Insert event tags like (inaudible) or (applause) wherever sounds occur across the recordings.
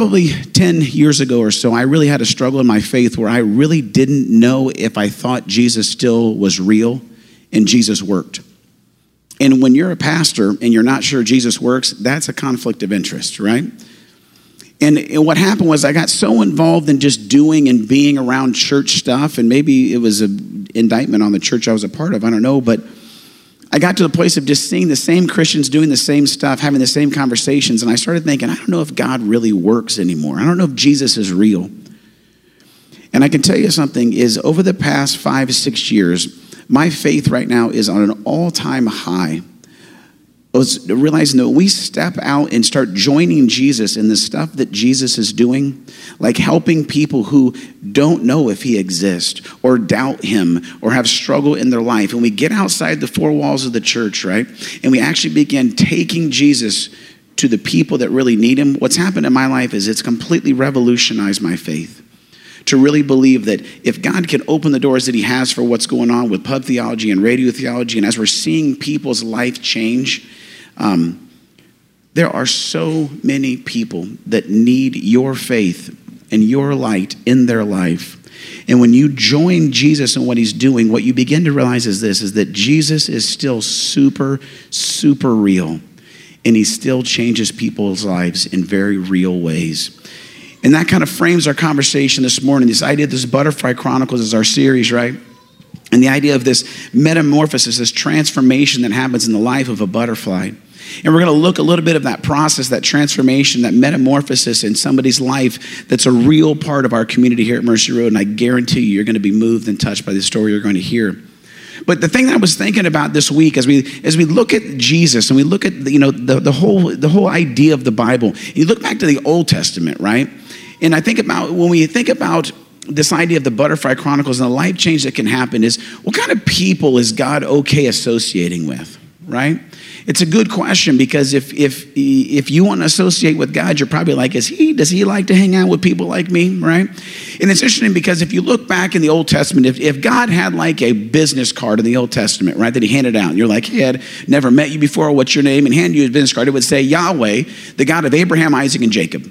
probably 10 years ago or so, I really had a struggle in my faith where I really didn't know if I thought Jesus still was real and Jesus worked. And when you're a pastor and you're not sure Jesus works, that's a conflict of interest, right? And, and what happened was I got so involved in just doing and being around church stuff, and maybe it was an indictment on the church I was a part of, I don't know, but I got to the place of just seeing the same Christians doing the same stuff, having the same conversations, and I started thinking, I don't know if God really works anymore. I don't know if Jesus is real. And I can tell you something is over the past five, six years, my faith right now is on an all-time high was realizing that we step out and start joining Jesus in the stuff that Jesus is doing, like helping people who don't know if he exists or doubt him or have struggle in their life, and we get outside the four walls of the church, right? And we actually begin taking Jesus to the people that really need him, what's happened in my life is it's completely revolutionized my faith to really believe that if God can open the doors that He has for what's going on with pub theology and radio theology, and as we're seeing people's life change, um, there are so many people that need your faith and your light in their life. And when you join Jesus and what he's doing, what you begin to realize is this is that Jesus is still super, super real. And he still changes people's lives in very real ways. And that kind of frames our conversation this morning. This idea of this Butterfly Chronicles is our series, right? And the idea of this metamorphosis, this transformation that happens in the life of a butterfly. And we're going to look a little bit of that process, that transformation, that metamorphosis in somebody's life that's a real part of our community here at Mercy Road. And I guarantee you, you're going to be moved and touched by the story you're going to hear. But the thing that I was thinking about this week as we as we look at Jesus and we look at you know the, the whole the whole idea of the Bible, you look back to the Old Testament, right? And I think about when we think about this idea of the butterfly chronicles and the life change that can happen is what kind of people is God okay associating with, right? It's a good question because if if if you want to associate with God, you're probably like, is he does he like to hang out with people like me, right? And it's interesting because if you look back in the Old Testament, if, if God had like a business card in the Old Testament, right, that he handed out, and you're like, he had never met you before, what's your name? And hand you his business card, it would say Yahweh, the God of Abraham, Isaac, and Jacob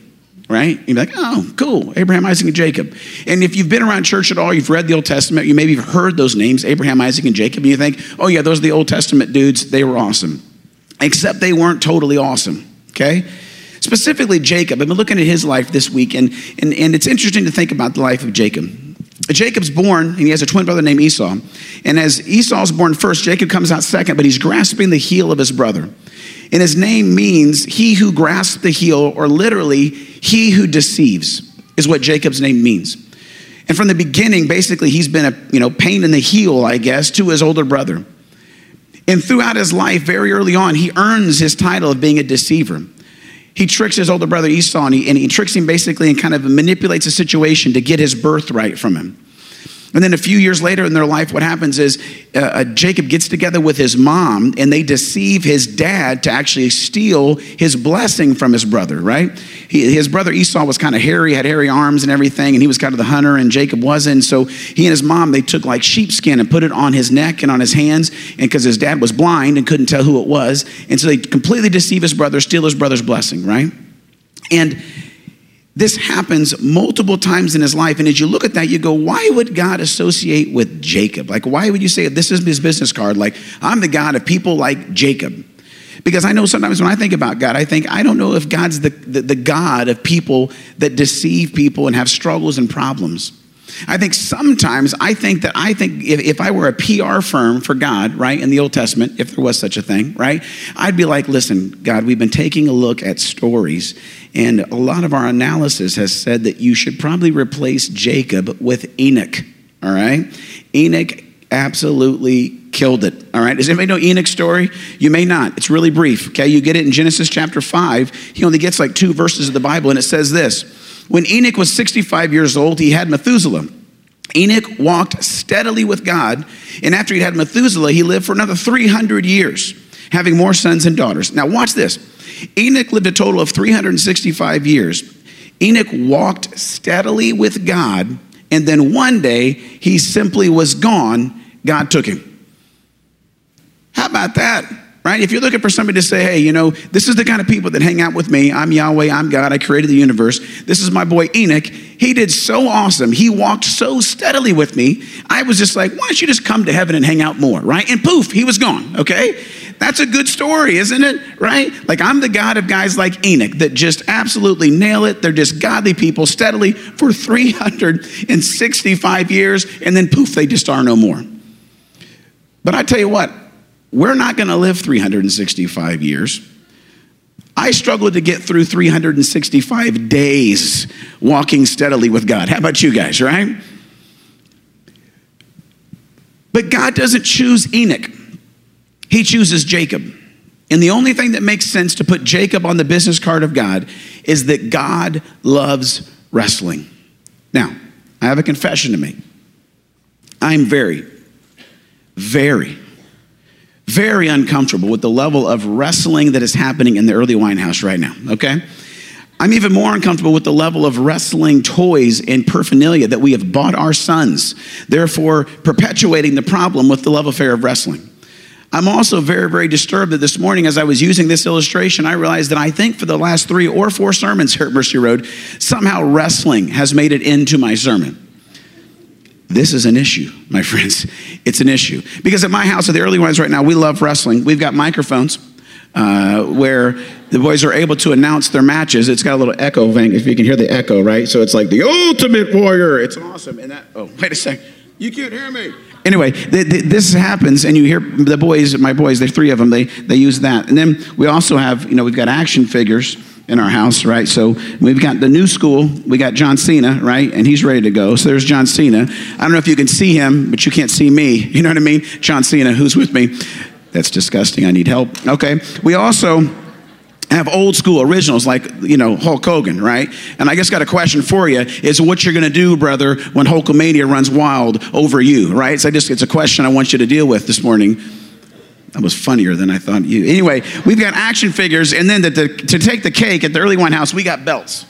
right? You'd be like, oh, cool, Abraham, Isaac, and Jacob. And if you've been around church at all, you've read the Old Testament, you maybe have heard those names, Abraham, Isaac, and Jacob, and you think, oh, yeah, those are the Old Testament dudes, they were awesome except they weren't totally awesome, okay? Specifically, Jacob. I've been looking at his life this week, and, and, and it's interesting to think about the life of Jacob. Jacob's born, and he has a twin brother named Esau. And as Esau's born first, Jacob comes out second, but he's grasping the heel of his brother. And his name means he who grasps the heel, or literally, he who deceives, is what Jacob's name means. And from the beginning, basically, he's been a you know pain in the heel, I guess, to his older brother. And throughout his life, very early on, he earns his title of being a deceiver. He tricks his older brother Esau, and he, and he tricks him basically and kind of manipulates the situation to get his birthright from him. And then a few years later in their life, what happens is uh, uh, Jacob gets together with his mom and they deceive his dad to actually steal his blessing from his brother, right? He, his brother Esau was kind of hairy, had hairy arms and everything, and he was kind of the hunter, and Jacob wasn't. So he and his mom, they took like sheepskin and put it on his neck and on his hands, and because his dad was blind and couldn't tell who it was. And so they completely deceive his brother, steal his brother's blessing, right? And this happens multiple times in his life. And as you look at that, you go, why would God associate with Jacob? Like, why would you say this is his business card? Like, I'm the God of people like Jacob. Because I know sometimes when I think about God, I think, I don't know if God's the, the, the God of people that deceive people and have struggles and problems. I think sometimes I think that I think if, if I were a PR firm for God, right, in the Old Testament, if there was such a thing, right, I'd be like, listen, God, we've been taking a look at stories, and a lot of our analysis has said that you should probably replace Jacob with Enoch, all right? Enoch absolutely killed it. All right. Does anybody know Enoch's story? You may not. It's really brief. Okay. You get it in Genesis chapter 5. He only gets like two verses of the Bible, and it says this when Enoch was 65 years old, he had Methuselah. Enoch walked steadily with God, and after he had Methuselah, he lived for another 300 years, having more sons and daughters. Now, watch this. Enoch lived a total of 365 years. Enoch walked steadily with God, and then one day he simply was gone. God took him. How about that? right? If you're looking for somebody to say, hey, you know, this is the kind of people that hang out with me. I'm Yahweh, I'm God, I created the universe. This is my boy Enoch. He did so awesome. He walked so steadily with me. I was just like, why don't you just come to heaven and hang out more, right? And poof, he was gone, okay? That's a good story, isn't it? Right? Like, I'm the God of guys like Enoch that just absolutely nail it. They're just godly people steadily for 365 years, and then poof, they just are no more. But I tell you what, we're not going to live 365 years. I struggled to get through 365 days walking steadily with God. How about you guys, right? But God doesn't choose Enoch, He chooses Jacob. And the only thing that makes sense to put Jacob on the business card of God is that God loves wrestling. Now, I have a confession to make. I'm very, very very uncomfortable with the level of wrestling that is happening in the early Winehouse right now, okay? I'm even more uncomfortable with the level of wrestling toys and paraphernalia that we have bought our sons, therefore perpetuating the problem with the love affair of wrestling. I'm also very, very disturbed that this morning, as I was using this illustration, I realized that I think for the last three or four sermons here at Mercy Road, somehow wrestling has made it into my sermon. This is an issue, my (laughs) friends. It's an issue. Because at my house, at the early ones right now, we love wrestling. We've got microphones uh, where the boys are able to announce their matches. It's got a little echo thing, if you can hear the echo, right? So it's like the ultimate warrior. It's awesome. And that, oh, (laughs) wait a second. You can't hear me. Anyway, this happens, and you hear the boys, my boys, there's three of them, they, they use that. And then we also have, you know, we've got action figures in our house, right? So we've got the new school. We got John Cena, right? And he's ready to go. So there's John Cena. I don't know if you can see him, but you can't see me. (laughs) You know what I mean? John Cena, who's with me? That's disgusting. I need help. Okay. We also have old school originals like you know Hulk Hogan, right? And I just got a question for you: is what you're going to do, brother, when Hulkamania runs wild over you, right? So I just it's a question I want you to deal with this morning. That was funnier than I thought you. Anyway, we've got action figures, and then the, the, to take the cake at the early one Winehouse, we got belts.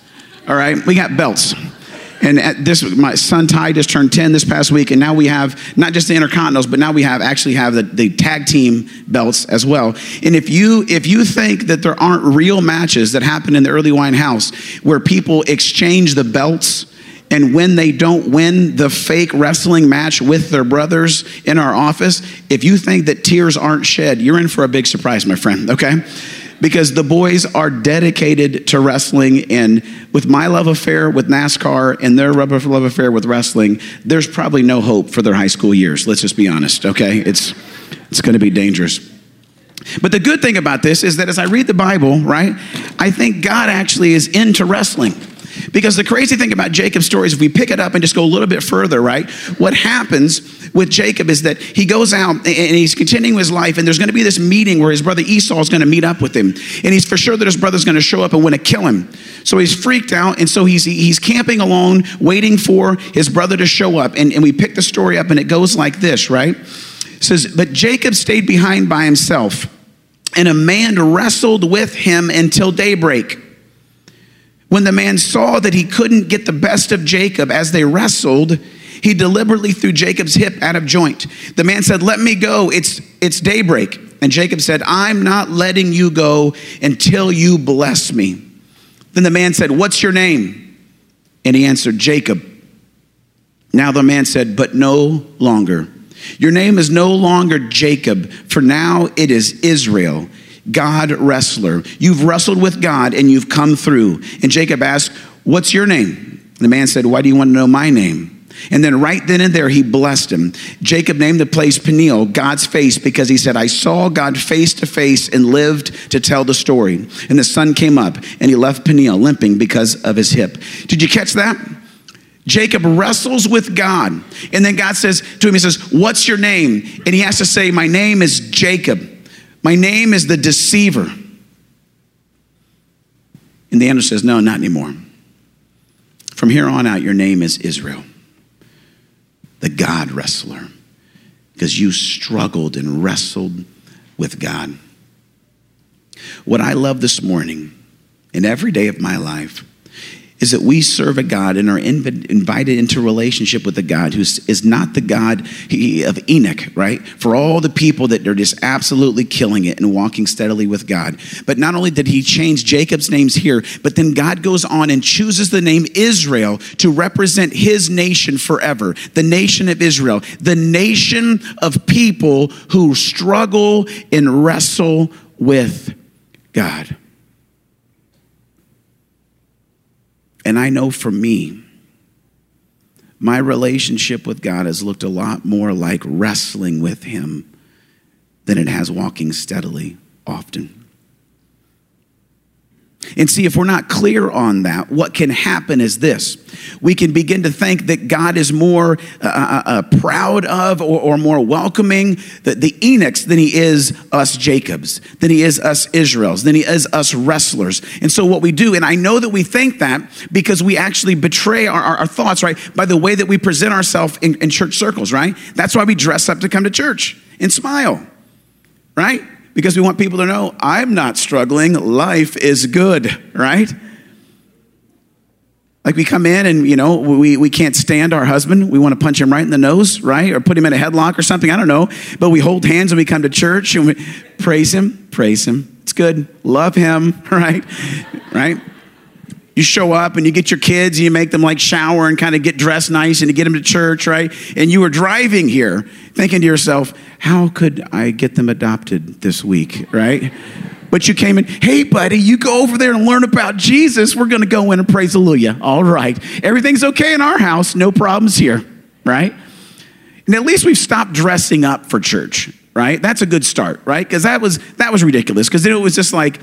All right, we got belts. And uh, this, my son Ty just turned 10 this past week, and now we have not just the Intercontinentals, but now we have actually have the, the tag team belts as well. And if you if you think that there aren't real matches that happen in the early wine house where people exchange the belts and when they don't win the fake wrestling match with their brothers in our office, if you think that tears aren't shed, you're in for a big surprise, my friend, okay? Because the boys are dedicated to wrestling, and with my love affair with NASCAR and their love affair with wrestling, there's probably no hope for their high school years. Let's just be honest, okay? It's, it's gonna be dangerous. But the good thing about this is that as I read the Bible, right, I think God actually is into wrestling. Because the crazy thing about Jacob's story is if we pick it up and just go a little bit further, right? What happens with Jacob is that he goes out and he's continuing his life, and there's going to be this meeting where his brother Esau is going to meet up with him. And he's for sure that his brother's going to show up and want to kill him. So he's freaked out, and so he's, he's camping alone, waiting for his brother to show up. And, and we pick the story up, and it goes like this, right? It says, But Jacob stayed behind by himself, and a man wrestled with him until daybreak. When the man saw that he couldn't get the best of Jacob as they wrestled, he deliberately threw Jacob's hip out of joint. The man said, Let me go. It's, it's daybreak. And Jacob said, I'm not letting you go until you bless me. Then the man said, What's your name? And he answered, Jacob. Now the man said, But no longer. Your name is no longer Jacob, for now it is Israel. God wrestler. You've wrestled with God and you've come through. And Jacob asked, What's your name? The man said, Why do you want to know my name? And then right then and there, he blessed him. Jacob named the place Peniel, God's face, because he said, I saw God face to face and lived to tell the story. And the sun came up and he left Peniel limping because of his hip. Did you catch that? Jacob wrestles with God. And then God says to him, He says, What's your name? And he has to say, My name is Jacob. My name is the deceiver. And the answer says, No, not anymore. From here on out, your name is Israel, the God wrestler, because you struggled and wrestled with God. What I love this morning and every day of my life is that we serve a God and are inv- invited into relationship with a God who is not the God of Enoch, right? For all the people that are just absolutely killing it and walking steadily with God. But not only did he change Jacob's names here, but then God goes on and chooses the name Israel to represent his nation forever, the nation of Israel, the nation of people who struggle and wrestle with God. And I know for me, my relationship with God has looked a lot more like wrestling with Him than it has walking steadily often. And see, if we're not clear on that, what can happen is this. We can begin to think that God is more uh, uh, uh, proud of or, or, more welcoming the, the Enochs than he is us Jacobs, than he is us Israels, than he is us wrestlers. And so, what we do, and I know that we think that because we actually betray our, our, our thoughts, right, by the way that we present ourselves in, in church circles, right? That's why we dress up to come to church and smile, right? Because we want people to know I'm not struggling. Life is good, right? Like we come in and, you know, we, we can't stand our husband. We want to punch him right in the nose, right? Or put him in a headlock or something. I don't know. But we hold hands when we come to church and we praise him, praise him. It's good. Love him, (laughs) right? Right? You show up and you get your kids and you make them like shower and kind of get dressed nice and you get them to church, right? And you were driving here thinking to yourself, how could I get them adopted this week, right? But you came in, hey, buddy, you go over there and learn about Jesus. We're going to go in and praise hallelujah. All right. Everything's okay in our house. No problems here, right? And at least we've stopped dressing up for church, right? That's a good start, right? Because that was, that was ridiculous. Because then it was just like,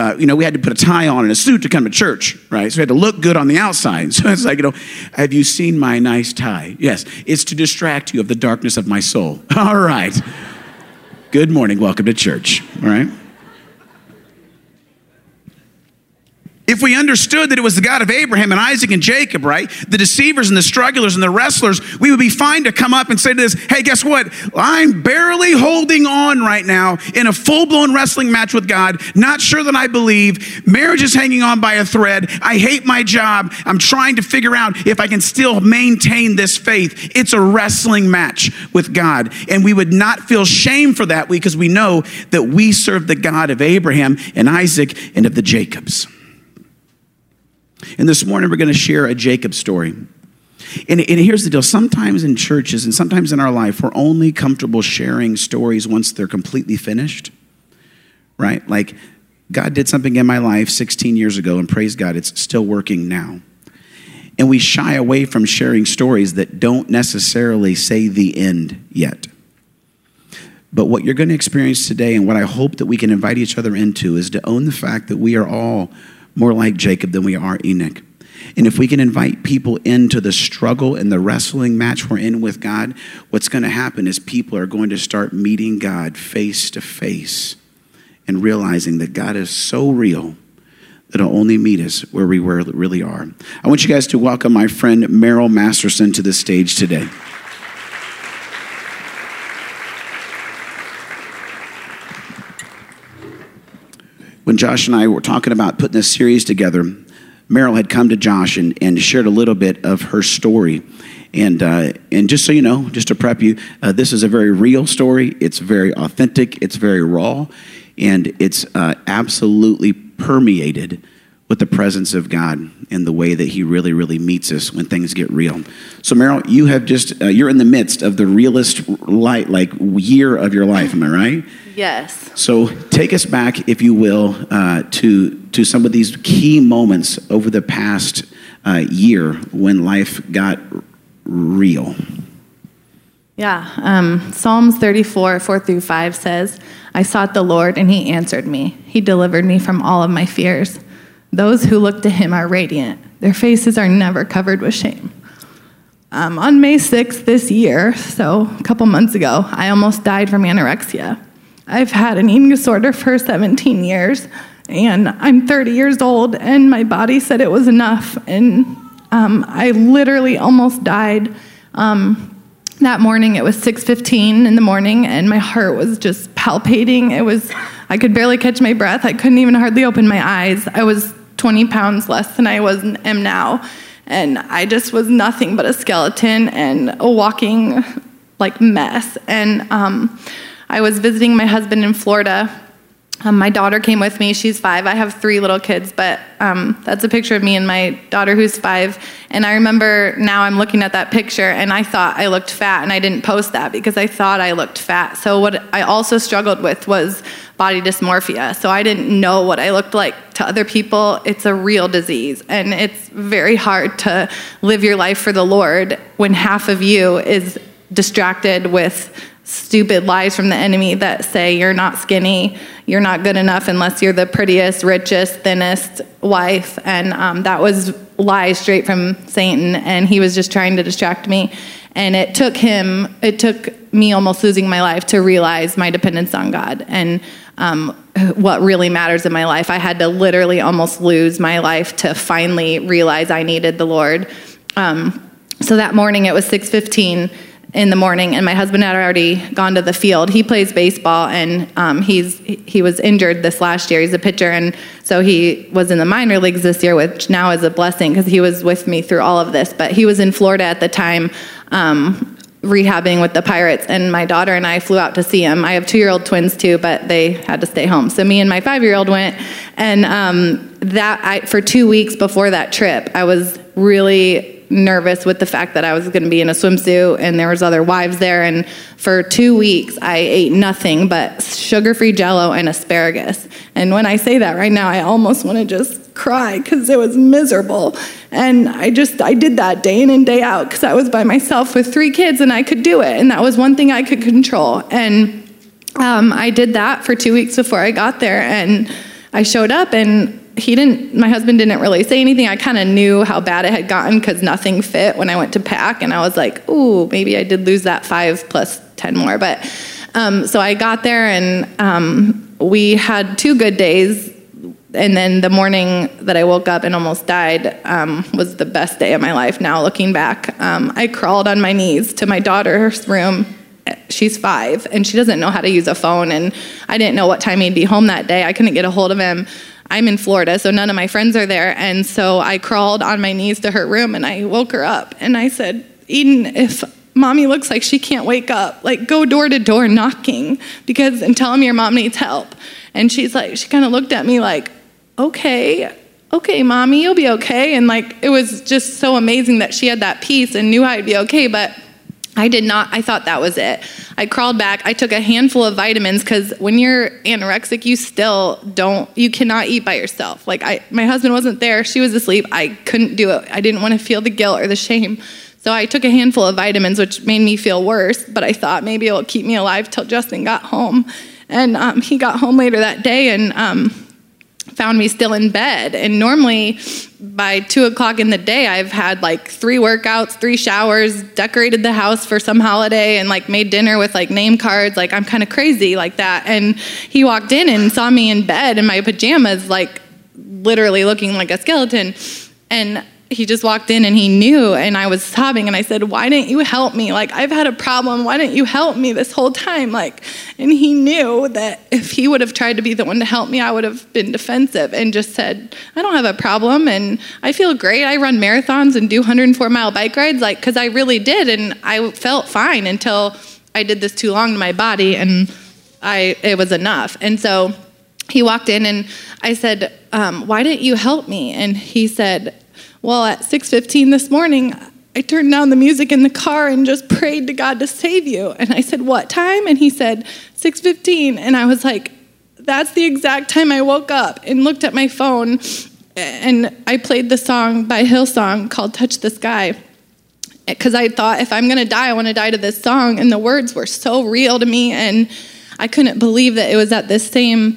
uh, you know, we had to put a tie on and a suit to come to church, right? So we had to look good on the outside. (laughs) So it's like, you know, have you seen my nice tie? Yes, it's to distract you of the darkness of my soul. (laughs) All right. Good morning. Welcome to church. All right. If we understood that it was the God of Abraham and Isaac and Jacob, right? The deceivers and the strugglers and the wrestlers, we would be fine to come up and say to this, hey, guess what? I'm barely holding on right now in a full blown wrestling match with God. Not sure that I believe. Marriage is hanging on by a thread. I hate my job. I'm trying to figure out if I can still maintain this faith. It's a wrestling match with God. And we would not feel shame for that because we know that we serve the God of Abraham and Isaac and of the Jacobs. And this morning we're going to share a Jacob story. And, and, here's the deal sometimes in churches and sometimes in our life, we're only comfortable sharing stories once they're completely finished, right? Like, God did something in my life 16 years ago, and praise God, it's still working now. And we shy away from sharing stories that don't necessarily say the end yet. But what you're going to experience today, and what I hope that we can invite each other into, is to own the fact that we are all more like Jacob than we are Enoch. And if we can invite people into the struggle and the wrestling match we're in with God, what's going to happen is people are going to start meeting God face to face and realizing that God is so real that will only meet us where we really are. I want you guys to welcome my friend Meryl Masterson to the stage today. When Josh and I were talking about putting this series together, Meryl had come to Josh and, and shared a little bit of her story. And, uh, and just so you know, just to prep you, uh, this is a very real story. It's very authentic, it's very raw, and it's uh, absolutely permeated with the presence of God and the way that He really, really meets us when things get real. So, Meryl, you have just, uh, you're in the midst of the realest light, like year of your life, am I right? Yes. So, take us back, if you will, uh, to, to some of these key moments over the past uh, year when life got real. Yeah. Um, Psalms 34, 4 through 5 says, I sought the Lord and he answered me. He delivered me from all of my fears. Those who look to him are radiant, their faces are never covered with shame. Um, on May 6th this year, so a couple months ago, I almost died from anorexia. I've had an eating disorder for 17 years, and I'm 30 years old, and my body said it was enough, and um, I literally almost died. Um, that morning, it was 6:15 in the morning, and my heart was just palpating. It was, I could barely catch my breath. I couldn't even hardly open my eyes. I was 20 pounds less than I was am now. And I just was nothing but a skeleton and a walking like mess. And um, I was visiting my husband in Florida um, my daughter came with me. She's five. I have three little kids, but um, that's a picture of me and my daughter who's five. And I remember now I'm looking at that picture and I thought I looked fat, and I didn't post that because I thought I looked fat. So, what I also struggled with was body dysmorphia. So, I didn't know what I looked like to other people. It's a real disease, and it's very hard to live your life for the Lord when half of you is distracted with stupid lies from the enemy that say you're not skinny, you're not good enough unless you're the prettiest, richest, thinnest wife. And um, that was lies straight from Satan. And he was just trying to distract me. And it took him, it took me almost losing my life to realize my dependence on God and um, what really matters in my life. I had to literally almost lose my life to finally realize I needed the Lord. Um, so that morning it was 615 in the morning, and my husband had already gone to the field. He plays baseball, and um, he's he was injured this last year. He's a pitcher, and so he was in the minor leagues this year, which now is a blessing because he was with me through all of this. But he was in Florida at the time. Um, rehabbing with the pirates and my daughter and i flew out to see him i have two-year-old twins too but they had to stay home so me and my five-year-old went and um, that I, for two weeks before that trip i was really nervous with the fact that I was going to be in a swimsuit and there was other wives there and for 2 weeks I ate nothing but sugar-free jello and asparagus. And when I say that right now I almost want to just cry cuz it was miserable. And I just I did that day in and day out cuz I was by myself with three kids and I could do it and that was one thing I could control. And um, I did that for 2 weeks before I got there and I showed up and he didn't my husband didn't really say anything. I kind of knew how bad it had gotten because nothing fit when i went to pack and i was like ooh maybe i did lose that five plus ten more. But um, so i got there and um, we had two good days. And then the morning that i woke up and almost died um, was the best day of my life. Now looking back um, i crawled on my knees to my daughter's room she's five and she doesn't know how to use a phone and i didn't know what time he'd be home that day i couldn't get a hold of him I'm in Florida, so none of my friends are there. And so I crawled on my knees to her room and I woke her up and I said, Eden, if mommy looks like she can't wake up, like go door to door knocking because and tell them your mom needs help. And she's like, she kind of looked at me like, okay, okay, mommy, you'll be okay. And like, it was just so amazing that she had that peace and knew I'd be okay. But I did not, I thought that was it. I crawled back. I took a handful of vitamins because when you're anorexic, you still don't, you cannot eat by yourself. Like, I, my husband wasn't there. She was asleep. I couldn't do it. I didn't want to feel the guilt or the shame. So I took a handful of vitamins, which made me feel worse, but I thought maybe it'll keep me alive till Justin got home. And um, he got home later that day, and um, found me still in bed. And normally by two o'clock in the day, I've had like three workouts, three showers, decorated the house for some holiday, and like made dinner with like name cards. Like I'm kind of crazy like that. And he walked in and saw me in bed in my pajamas, like literally looking like a skeleton. And he just walked in and he knew and i was sobbing and i said why didn't you help me? Like i've had a problem. Why didn't you help me this whole time? Like and he knew that if he would have tried to be the one to help me i would have been defensive and just said i don't have a problem and i feel great. I run marathons and do 104 mile bike rides like because i really did and i felt fine until i did this too long to my body and i it was enough. And so he walked in and i said um, why didn't you help me? And he said well, at 6:15 this morning, I turned down the music in the car and just prayed to God to save you. And I said, "What time?" And he said, "6:15." And I was like, "That's the exact time I woke up." And looked at my phone and I played the song by Hillsong called Touch the Sky. Cuz I thought if I'm going to die, I want to die to this song and the words were so real to me and I couldn't believe that it was at this same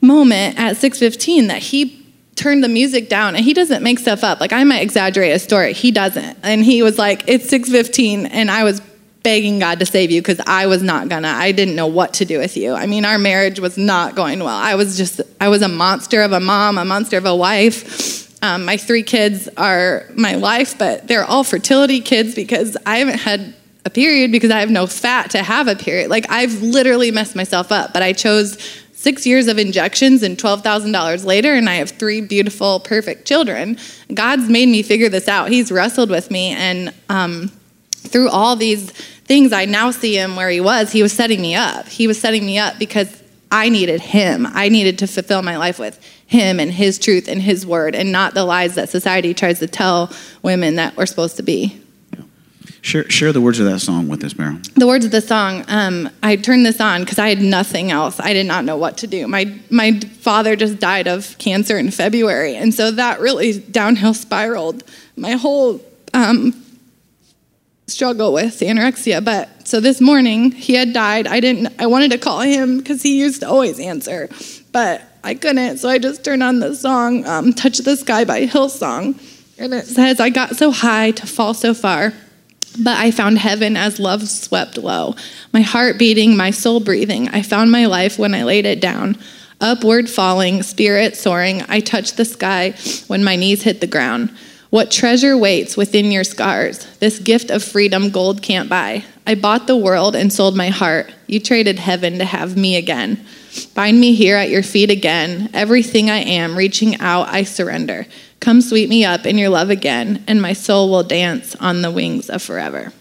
moment at 6:15 that he turned the music down and he doesn't make stuff up. Like i might exaggerate a story. He doesn't. And he was like it's 6.15 and i was begging god to save you because i was not gonna. I didn't know what to do with you. I mean our marriage was not going well. I was just i was a monster of a mom a monster of a wife. Um, my three kids are my life but they're all fertility kids because i haven't had a period because i have no fat to have a period. Like i've literally messed myself up but i chose six years of injections and $12,000 later, and I have three beautiful, perfect children. God's made me figure this out. He's wrestled with me, and um, through all these things, I now see him where he was. He was setting me up. He was setting me up because I needed him. I needed to fulfill my life with him and his truth and his word, and not the lies that society tries to tell women that we're supposed to be. Share, share the words of that song with us, Meryl. The words of the song, um, I turned this on because I had nothing else. I did not know what to do. My, my father just died of cancer in February, and so that really downhill spiraled my whole um, struggle with anorexia. But so this morning, he had died. I didn't, I wanted to call him because he used to always answer, but I couldn't. So I just turned on the song, um, Touch the Sky by Hillsong. And it says, I got so high to fall so far. But I found heaven as love swept low. My heart beating, my soul breathing. I found my life when I laid it down. Upward falling, spirit soaring, I touched the sky when my knees hit the ground. What treasure waits within your scars? This gift of freedom gold can't buy. I bought the world and sold my heart. You traded heaven to have me again. Bind me here at your feet again. Everything I am, reaching out, I surrender. Come sweep me up in your love again, and my soul will dance on the wings of forever.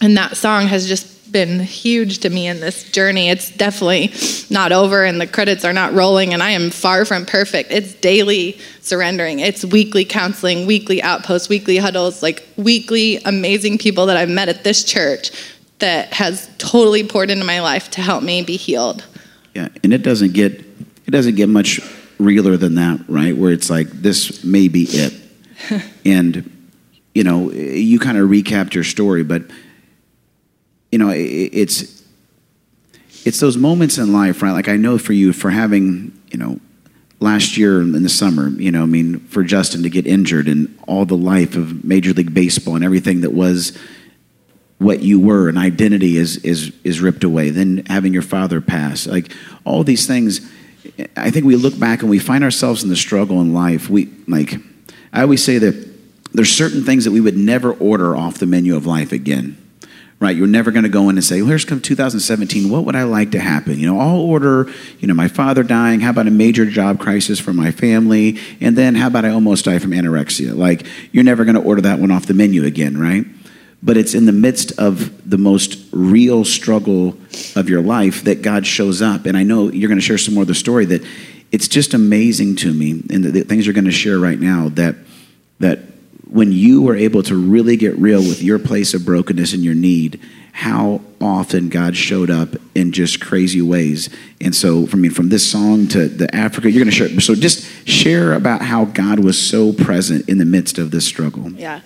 And that song has just been huge to me in this journey. It's definitely not over, and the credits are not rolling, and I am far from perfect. It's daily surrendering, it's weekly counseling, weekly outposts, weekly huddles, like weekly amazing people that I've met at this church that has totally poured into my life to help me be healed. Yeah, and it doesn't get it doesn't get much realer than that, right? Where it's like, this may be it. (laughs) and, you know, you kind of recapped your story, but, you know, it's, it's those moments in life, right? Like I know for you, for having, you know, last year in the summer, you know, I mean, for Justin to get injured and all the life of Major League Baseball and everything that was what you were and identity is is is ripped away. Then having your father pass, like all these things I think we look back and we find ourselves in the struggle in life. We like I always say that there's certain things that we would never order off the menu of life again. Right? You're never going to go in and say, well, here's come 2017. What would I like to happen? You know, I'll order, you know, my father dying. How about a major job crisis for my family? And then how about I almost die from anorexia? Like, you're never going to order that one off the menu again, right? But it's in the midst of the most real struggle of your life that God shows up. And I know you're going to share some more of the story that it's just amazing to me, and the, the things you're going to share right now that that when you were able to really get real with your place of brokenness and your need, how often God showed up in just crazy ways. And so, I mean, from this song to the Africa, you're going to share. So, just share about how God was so present in the midst of this struggle. Yeah.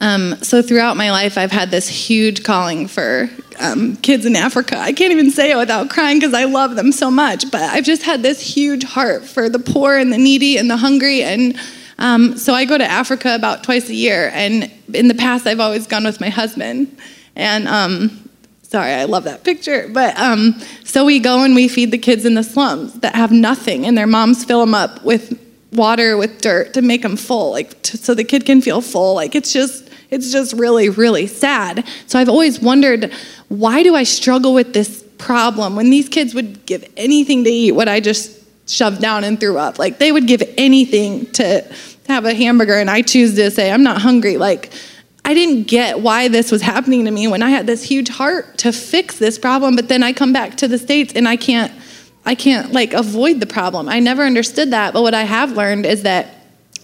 Um, so throughout my life, I've had this huge calling for um, kids in Africa. I can't even say it without crying because I love them so much. But I've just had this huge heart for the poor and the needy and the hungry. And um, so I go to Africa about twice a year. And in the past, I've always gone with my husband. And um, sorry, I love that picture. But um, so we go and we feed the kids in the slums that have nothing, and their moms fill them up with water with dirt to make them full, like so the kid can feel full. Like it's just it's just really, really sad. So I've always wondered why do I struggle with this problem when these kids would give anything to eat what I just shoved down and threw up? Like they would give anything to have a hamburger, and I choose to say, I'm not hungry. Like, I didn't get why this was happening to me when I had this huge heart to fix this problem, but then I come back to the States and I can't. I can't like avoid the problem. I never understood that, but what I have learned is that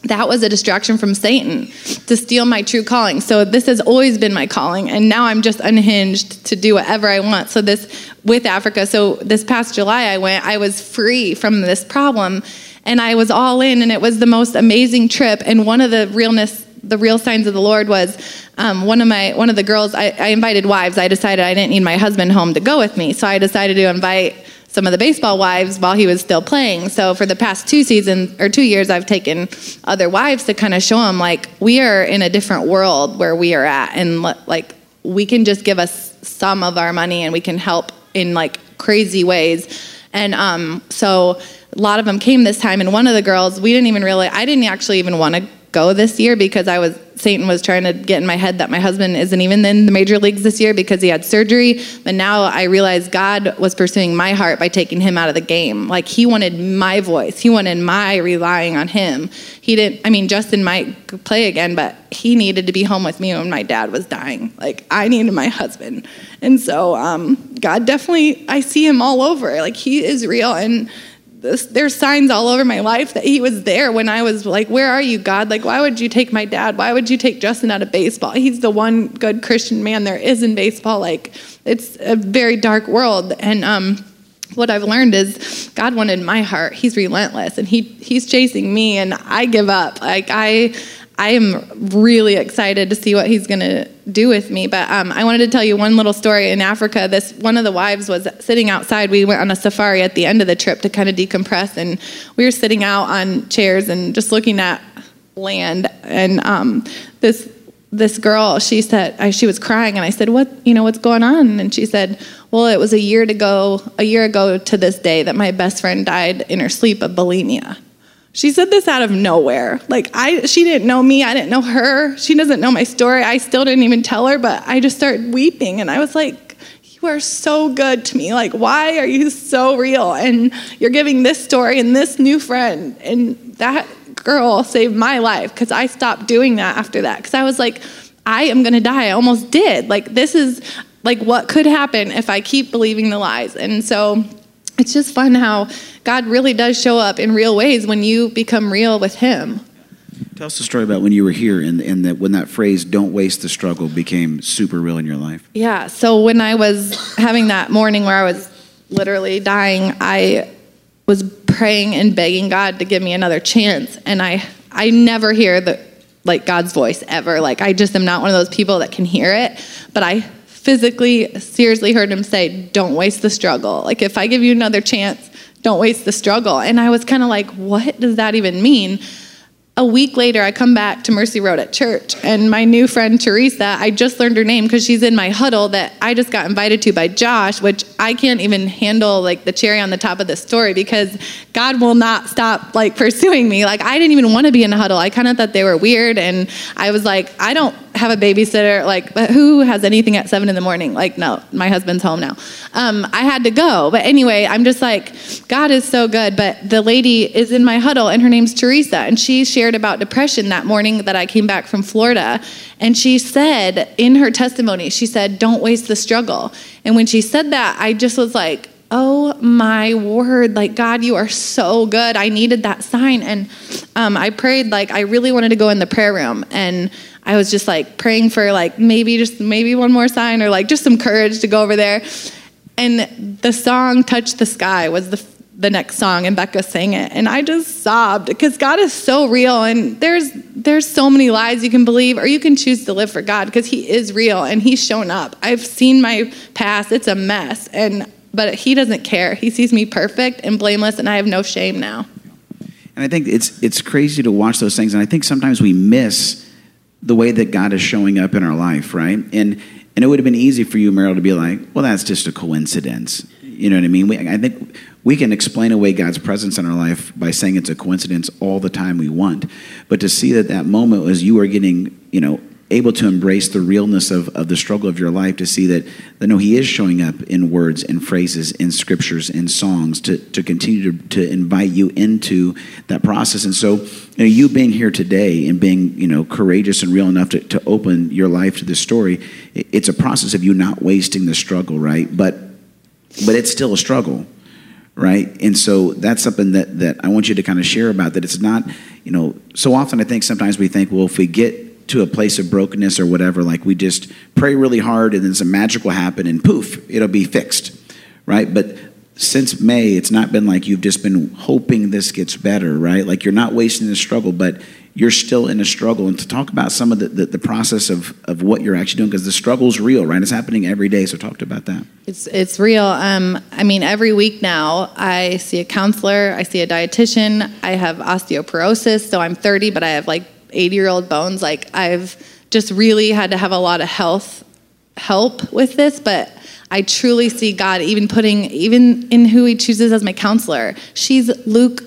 that was a distraction from Satan to steal my true calling. So this has always been my calling, and now I'm just unhinged to do whatever I want. So this with Africa. So this past July, I went. I was free from this problem, and I was all in, and it was the most amazing trip. And one of the realness, the real signs of the Lord was um, one of my one of the girls. I, I invited wives. I decided I didn't need my husband home to go with me, so I decided to invite some of the baseball wives while he was still playing. So for the past two seasons or two years, I've taken other wives to kind of show them like we are in a different world where we are at, and like we can just give us some of our money and we can help in like crazy ways. And um, so a lot of them came this time, and one of the girls, we didn't even really, I didn't actually even want to go this year because I was Satan was trying to get in my head that my husband isn't even in the major leagues this year because he had surgery. But now I realize God was pursuing my heart by taking him out of the game. Like he wanted my voice, he wanted my relying on him. He didn't, I mean, Justin might play again, but he needed to be home with me when my dad was dying. Like I needed my husband. And so um, God definitely, I see him all over. Like he is real. And there's signs all over my life that he was there when I was like, Where are you, God? Like, why would you take my dad? Why would you take Justin out of baseball? He's the one good Christian man there is in baseball. Like, it's a very dark world. And um, what I've learned is God wanted my heart. He's relentless and he, he's chasing me, and I give up. Like, I, I am really excited to see what he's going to do with me. But um, I wanted to tell you one little story. In Africa, this one of the wives was sitting outside. We went on a safari at the end of the trip to kind of decompress, and we were sitting out on chairs and just looking at land. And um, this this girl, she said she was crying, and I said, "What you know? What's going on?" And she said, "Well, it was a year to go, a year ago to this day that my best friend died in her sleep of bulimia." She said this out of nowhere. Like I she didn't know me, I didn't know her. She doesn't know my story. I still didn't even tell her, but I just started weeping and I was like, "You are so good to me. Like why are you so real and you're giving this story and this new friend and that girl saved my life cuz I stopped doing that after that cuz I was like, I am going to die. I almost did. Like this is like what could happen if I keep believing the lies. And so it's just fun how God really does show up in real ways when you become real with Him. Tell us the story about when you were here and, and that when that phrase "Don't waste the struggle" became super real in your life. Yeah. So when I was having that morning where I was literally dying, I was praying and begging God to give me another chance, and I I never hear the like God's voice ever. Like I just am not one of those people that can hear it, but I physically, seriously heard him say, Don't waste the struggle. Like, if I give you another chance, don't waste the struggle. And I was kind of like, What does that even mean? A week later, I come back to Mercy Road at church, and my new friend Teresa, I just learned her name because she's in my huddle that I just got invited to by Josh, which I can't even handle like the cherry on the top of the story because God will not stop like pursuing me. Like I didn't even want to be in a huddle. I kind of thought they were weird, and I was like, I don't have a babysitter. Like, who has anything at seven in the morning? Like, no, my husband's home now. Um, I had to go, but anyway, I'm just like, God is so good. But the lady is in my huddle, and her name's Teresa, and she shared shared about depression that morning that I came back from Florida. And she said in her testimony, she said, Don't waste the struggle. And when she said that, I just was like, Oh my word, like God, you are so good. I needed that sign. And um, I prayed, like, I really wanted to go in the prayer room. And I was just like praying for, like, maybe just maybe one more sign or like just some courage to go over there. And the song Touch the Sky was the the next song and Becca sang it and I just sobbed because God is so real and there's there's so many lies you can believe or you can choose to live for God because he is real and he's shown up. I've seen my past, it's a mess and but he doesn't care. He sees me perfect and blameless and I have no shame now. And I think it's it's crazy to watch those things and I think sometimes we miss the way that God is showing up in our life, right? And and it would have been easy for you, Meryl, to be like, well, that's just a coincidence. You know what I mean? We, I think we can explain away God's presence in our life by saying it's a coincidence all the time we want. But to see that that moment was you are getting, you know, able to embrace the realness of, of the struggle of your life, to see that, that no, He is showing up in words and phrases, in scriptures, in songs, to, to continue to, to invite you into that process. And so, you, know, you being here today and being, you know, courageous and real enough to, to open your life to this story, it's a process of you not wasting the struggle, right? But but it's still a struggle right? And so that's something that that i want you to kind of share about that it's not you know so often i think sometimes we think well if we get to a place of brokenness or whatever like we just pray really hard and then some magic will happen and poof it'll be fixed right? But since may it's not been like you've just been hoping this gets better right? Like you're not wasting the struggle but you're still in a struggle. And to talk about some of the, the, the process of, of what you're actually doing because the struggle is real right? It's happening every day so talk about that. It's, it's real. Um, i mean every week now i see a counselor i see a dietitian i have osteoporosis so i'm 30 but i have like 80 year old bones. Like i've just really had to have a lot of health help with this but I truly see God even putting, even in who He chooses as my counselor. She's Luke,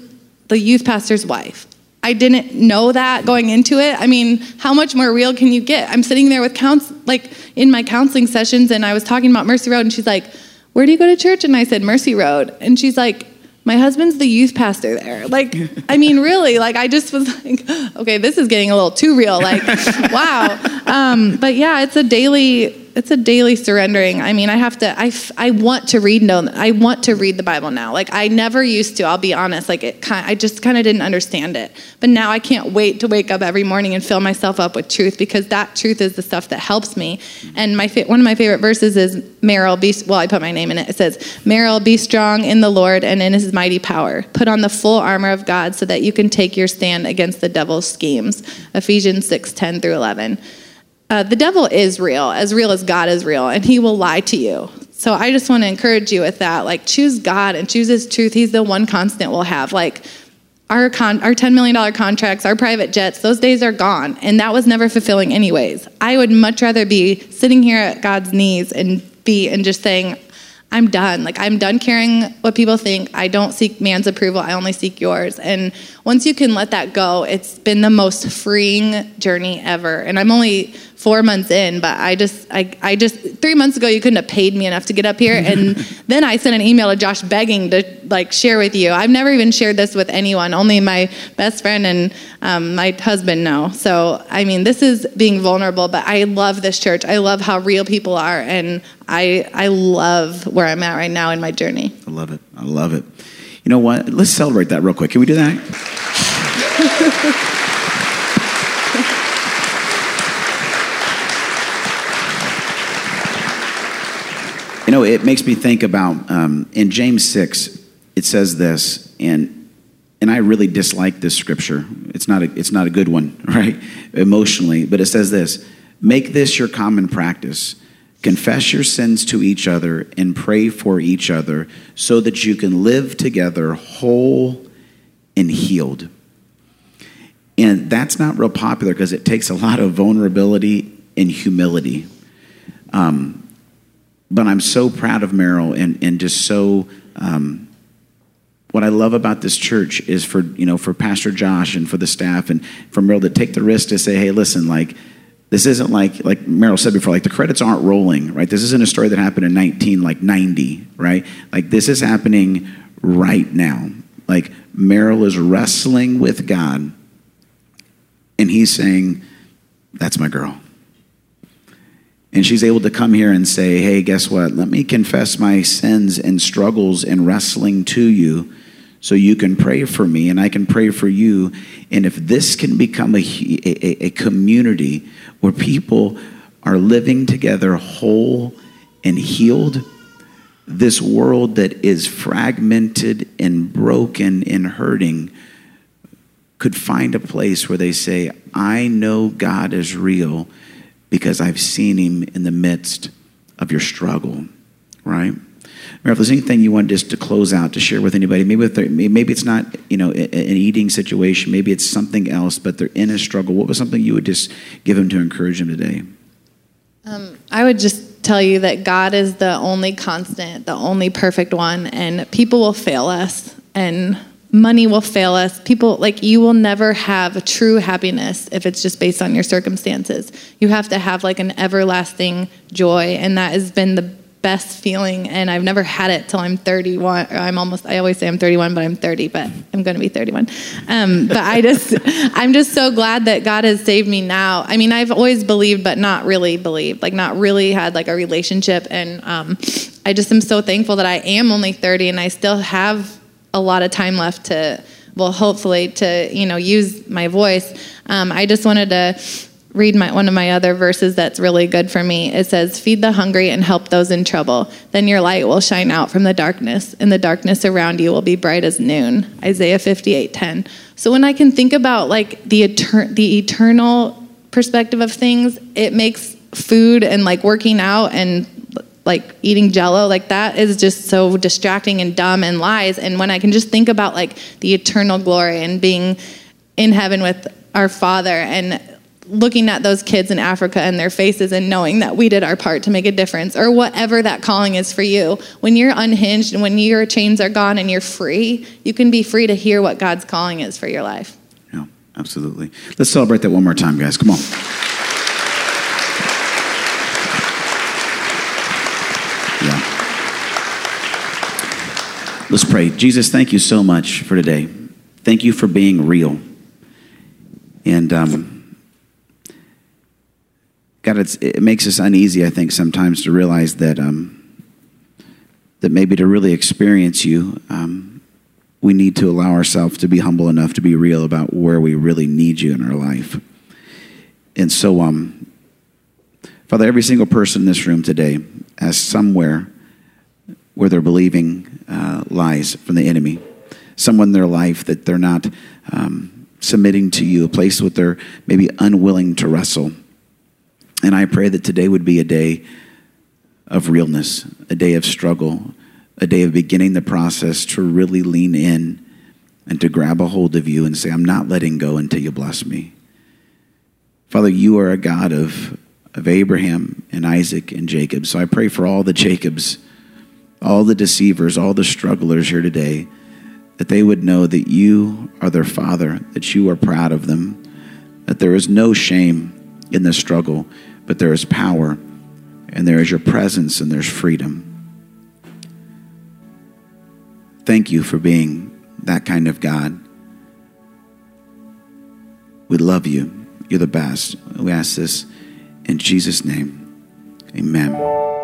the youth pastor's wife. I didn't know that going into it. I mean, how much more real can you get? I'm sitting there with counsel, like in my counseling sessions, and I was talking about Mercy Road, and she's like, "Where do you go to church?" And I said, "Mercy Road," and she's like, "My husband's the youth pastor there." Like, I mean, (laughs) really, like I just was like, "Okay, this is getting a little too real." Like, (laughs) wow. Um, but yeah, it's a daily it's a daily surrendering. I mean, I have to. I, I want to read. No, I want to read the Bible now. Like I never used to. I'll be honest. Like it. I just kind of didn't understand it. But now I can't wait to wake up every morning and fill myself up with truth because that truth is the stuff that helps me. And my one of my favorite verses is Meryl. Be well. I put my name in it. It says, "Meryl, be strong in the Lord and in His mighty power. Put on the full armor of God so that you can take your stand against the devil's schemes." Ephesians six ten through eleven uh, the devil is real, as real as God is real, and he will lie to you. So I just want to encourage you with that. Like, choose God and choose His truth. He's the one constant we'll have. Like, our, con- our $10 million contracts, our private jets, those days are gone. And that was never fulfilling, anyways. I would much rather be sitting here at God's knees and be and just saying, I'm done. Like, I'm done caring what people think. I don't seek man's approval. I only seek yours. And once you can let that go, it's been the most freeing journey ever. And I'm only four months in, but I just, I, I just, three months ago, you couldn't have paid me enough to get up here. And (laughs) then I sent an email to Josh begging to like share with you. I've never even shared this with anyone, only my best friend and um, my husband know. So, I mean, this is being vulnerable, but I love this church. I love how real people are. And I, I love where I'm at right now in my journey. I love it. I love it. You know what? Let's celebrate that real quick. Can we do that? (laughs) You know, it makes me think about um, in James 6, it says this, and, and I really dislike this scripture. It's not, a, it's not a good one, (laughs) right? Emotionally, but it says this Make this your common practice. Confess your sins to each other and pray for each other so that you can live together whole and healed. And that's not real popular because it takes a lot of vulnerability and humility. Um, but I'm so proud of Meryl and, and just so um, what I love about this church is for you know for Pastor Josh and for the staff and for Meryl to take the risk to say, hey, listen, like this isn't like like Meryl said before, like the credits aren't rolling, right? This isn't a story that happened in 19 like 90, right? Like this is happening right now. Like Meryl is wrestling with God, and he's saying, "That's my girl." And she's able to come here and say, hey, guess what? Let me confess my sins and struggles and wrestling to you so you can pray for me and I can pray for you. And if this can become a, a, a community where people are living together whole and healed, this world that is fragmented and broken and hurting could find a place where they say, I know God is real because I've seen him in the midst of your struggle, right? Mary, if there's anything you want just to close out to share with anybody, maybe maybe it's not you know an eating situation, maybe it's something else, but they're in a struggle. What was something you would just give them to encourage them today? Um, I would just tell you that God is the only constant, the only perfect one, and people will fail us, and money will fail us. People, like, you will never have a true happiness if it's just based on your circumstances. You have to have, like, an everlasting joy, and that has been the best feeling and I've never had it till I'm 31 I'm almost I always say I'm 31 but I'm 30 but I'm going to be 31 um, but I just (laughs) I'm just so glad that God has saved me now I mean I've always believed but not really believed like not really had like a relationship and um, I just am so thankful that I am only 30 and I still have a lot of time left to, well, hopefully to, you know, use my voice. Um, I just wanted to read my, one of my other verses that's really good for me. It says, Feed the hungry and help those in trouble. Then your light will shine out from the darkness, and the darkness around you will be bright as noon. Isaiah 58 10. So when I can think about like the, etern- the eternal perspective of things, it makes food and like working out and like eating jello like that is just so distracting and dumb and lies and when i can just think about like the eternal glory and being in heaven with our father and looking at those kids in africa and their faces and knowing that we did our part to make a difference or whatever that calling is for you when you're unhinged and when your chains are gone and you're free you can be free to hear what god's calling is for your life yeah Absolutely. Let's celebrate that one more time, guys. Come on. Yeah. Let's pray. Jesus, thank you so much for today. Thank you for being real. And um, God, it makes us uneasy, I think, sometimes to realize that um, that maybe to really experience you, um, we need to allow ourselves to be humble enough to be real about where we really need you in our life. And so, um, Father, every single person in this room today has somewhere where they're believing uh, lies from the enemy, someone in their life that they're not um, submitting to you, a place where they're maybe unwilling to wrestle. And I pray that today would be a day of realness, a day of struggle, a day of beginning the process to really lean in and to grab a hold of you and say, I'm not letting go until you bless me. Father, you are a God of, of Abraham and Isaac and Jacob. So I pray for all the Jacobs, all the deceivers, all the strugglers here today, that they would know that you are their father, that you are proud of them, that there is no shame in the struggle, but there is power, and there is your presence, and there's freedom. Thank you for being that kind of God. We love you. You're the best. We ask this in Jesus' name. Amen.